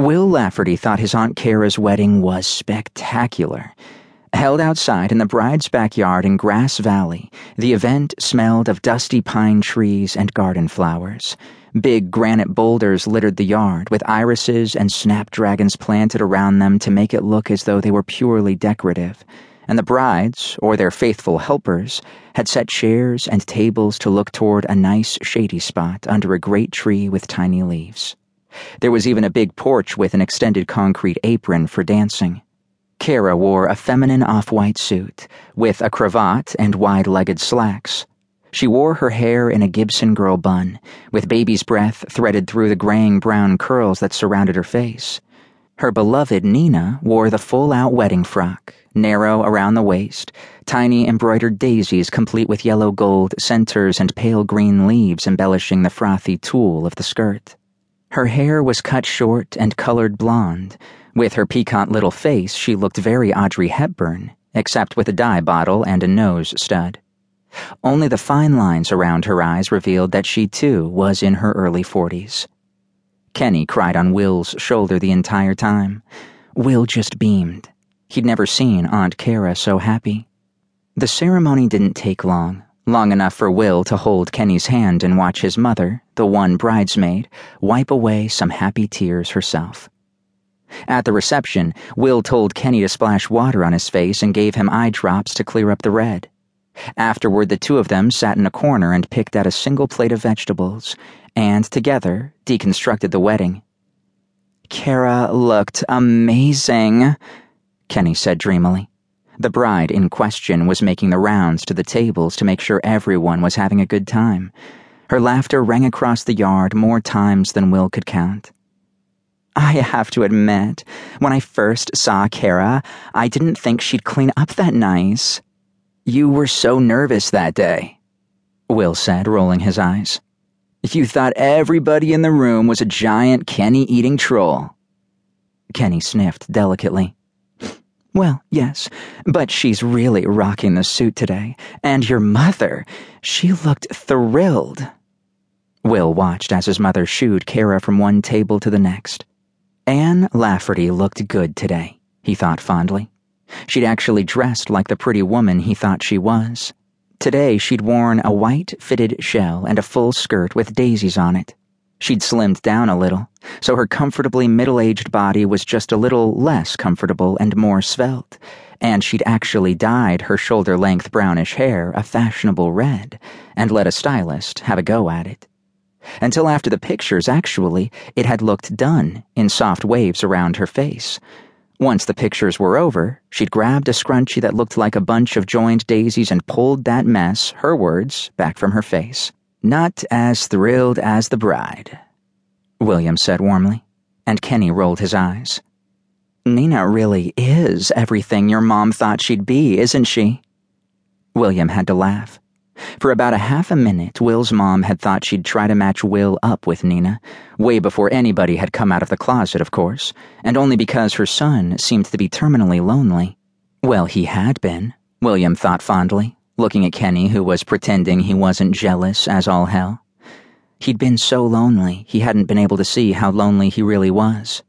Will Lafferty thought his Aunt Kara's wedding was spectacular. Held outside in the bride's backyard in Grass Valley, the event smelled of dusty pine trees and garden flowers. Big granite boulders littered the yard, with irises and snapdragons planted around them to make it look as though they were purely decorative. And the brides, or their faithful helpers, had set chairs and tables to look toward a nice shady spot under a great tree with tiny leaves. There was even a big porch with an extended concrete apron for dancing. Kara wore a feminine off white suit, with a cravat and wide legged slacks. She wore her hair in a Gibson girl bun, with baby's breath threaded through the graying brown curls that surrounded her face. Her beloved Nina wore the full out wedding frock, narrow around the waist, tiny embroidered daisies complete with yellow gold centers and pale green leaves embellishing the frothy tulle of the skirt. Her hair was cut short and colored blonde with her piquant little face, she looked very Audrey Hepburn, except with a dye bottle and a nose stud. Only the fine lines around her eyes revealed that she too was in her early forties. Kenny cried on Will's shoulder the entire time. Will just beamed. He'd never seen Aunt Kara so happy. The ceremony didn't take long, long enough for Will to hold Kenny's hand and watch his mother, the one bridesmaid, wipe away some happy tears herself. At the reception, Will told Kenny to splash water on his face and gave him eye drops to clear up the red. Afterward, the two of them sat in a corner and picked out a single plate of vegetables, and together deconstructed the wedding. Kara looked amazing, Kenny said dreamily. The bride in question was making the rounds to the tables to make sure everyone was having a good time. Her laughter rang across the yard more times than Will could count. I have to admit, when I first saw Kara, I didn't think she'd clean up that nice. You were so nervous that day, Will said, rolling his eyes. You thought everybody in the room was a giant Kenny eating troll. Kenny sniffed delicately. Well, yes, but she's really rocking the suit today. And your mother, she looked thrilled. Will watched as his mother shooed Kara from one table to the next. Anne Lafferty looked good today, he thought fondly. She'd actually dressed like the pretty woman he thought she was. Today she'd worn a white fitted shell and a full skirt with daisies on it. She'd slimmed down a little, so her comfortably middle aged body was just a little less comfortable and more svelte, and she'd actually dyed her shoulder length brownish hair a fashionable red and let a stylist have a go at it. Until after the pictures, actually, it had looked done in soft waves around her face. Once the pictures were over, she'd grabbed a scrunchie that looked like a bunch of joined daisies and pulled that mess, her words, back from her face. Not as thrilled as the bride, William said warmly, and Kenny rolled his eyes. Nina really is everything your mom thought she'd be, isn't she? William had to laugh. For about a half a minute, Will's mom had thought she'd try to match Will up with Nina, way before anybody had come out of the closet, of course, and only because her son seemed to be terminally lonely. Well, he had been, William thought fondly, looking at Kenny, who was pretending he wasn't jealous as all hell. He'd been so lonely, he hadn't been able to see how lonely he really was.